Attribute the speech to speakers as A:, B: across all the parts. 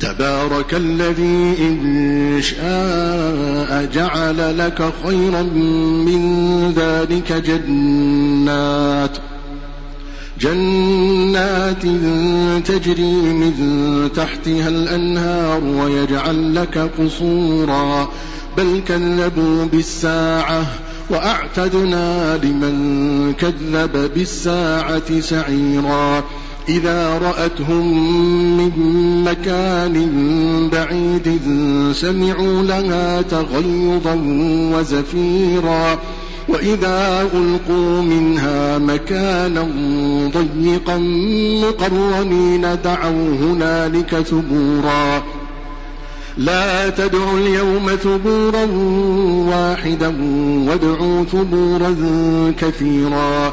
A: تبارك الذي إن شاء جعل لك خيرا من ذلك جنات جنات تجري من تحتها الأنهار ويجعل لك قصورا بل كذبوا بالساعة وأعتدنا لمن كذب بالساعة سعيرا. إذا رأتهم من مكان بعيد سمعوا لها تغيظا وزفيرا وإذا ألقوا منها مكانا ضيقا مقرنين دعوا هنالك ثبورا. لا تدعوا اليوم ثبورا واحدا وادعوا ثبورا كثيرا.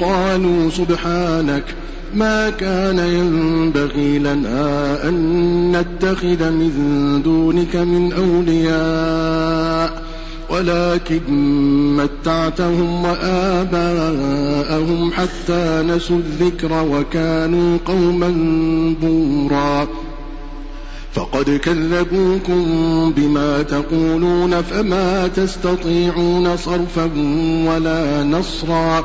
A: قالوا سبحانك ما كان ينبغي لنا أن نتخذ من دونك من أولياء ولكن متعتهم وآباءهم حتى نسوا الذكر وكانوا قوما بورا. فقد كذبوكم بما تقولون فما تستطيعون صرفا ولا نصرا.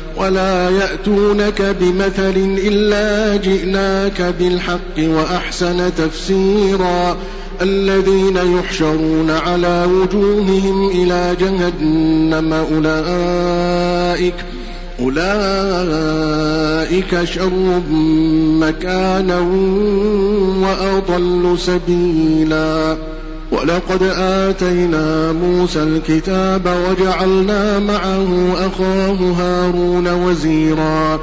A: ولا يأتونك بمثل إلا جئناك بالحق وأحسن تفسيرا الذين يحشرون على وجوههم إلى جهنم أولئك أولئك شر مكانا وأضل سبيلا ولقد آتينا موسى الكتاب وجعلنا معه أخاه هارون وزيرا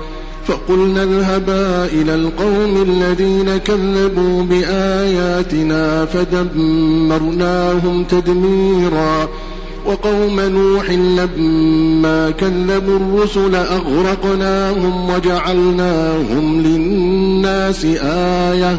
A: فقلنا اذهبا إلى القوم الذين كذبوا بآياتنا فدمرناهم تدميرا وقوم نوح لما كذبوا الرسل أغرقناهم وجعلناهم للناس آية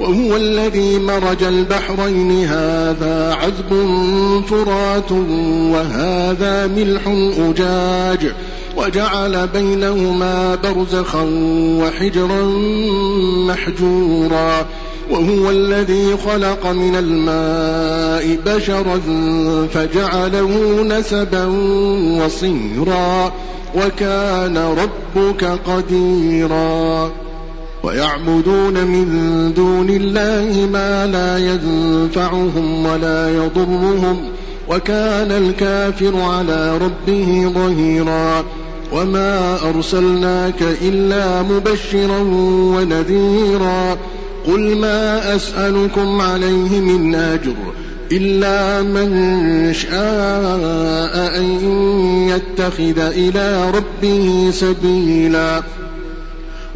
A: وهو الذي مرج البحرين. هذا عذب فرات وهذا ملح أجاج. وجعل بينهما برزخا وحجرا محجورا. وهو الذي خلق من الماء بشرا فجعله نسبا وصيرا. وكان ربك قديرا. ويعبدون من دون الله ما لا ينفعهم ولا يضرهم وكان الكافر على ربه ظهيرا وما أرسلناك إلا مبشرا ونذيرا قل ما أسألكم عليه من أجر إلا من شاء أن يتخذ إلى ربه سبيلا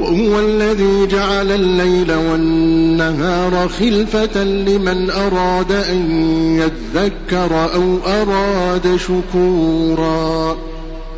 A: وهو الذي جعل الليل والنهار خلفة لمن أراد أن يذكر أو أراد شكورا.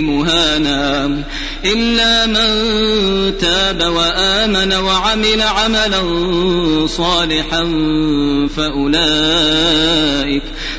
B: مهانا. إلا من تاب وآمن وعمل عملا صالحا فأولئك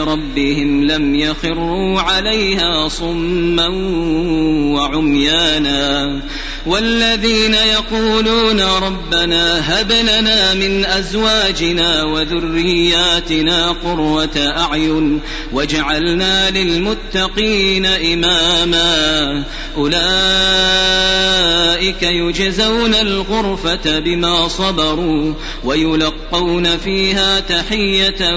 B: ربهم لم يخروا عليها صما وعميانا والذين يقولون ربنا هب لنا من أزواجنا وذرياتنا قرة أعين واجعلنا للمتقين إماما أولئك يجزون الغرفة بما صبروا ويلقون فيها تحية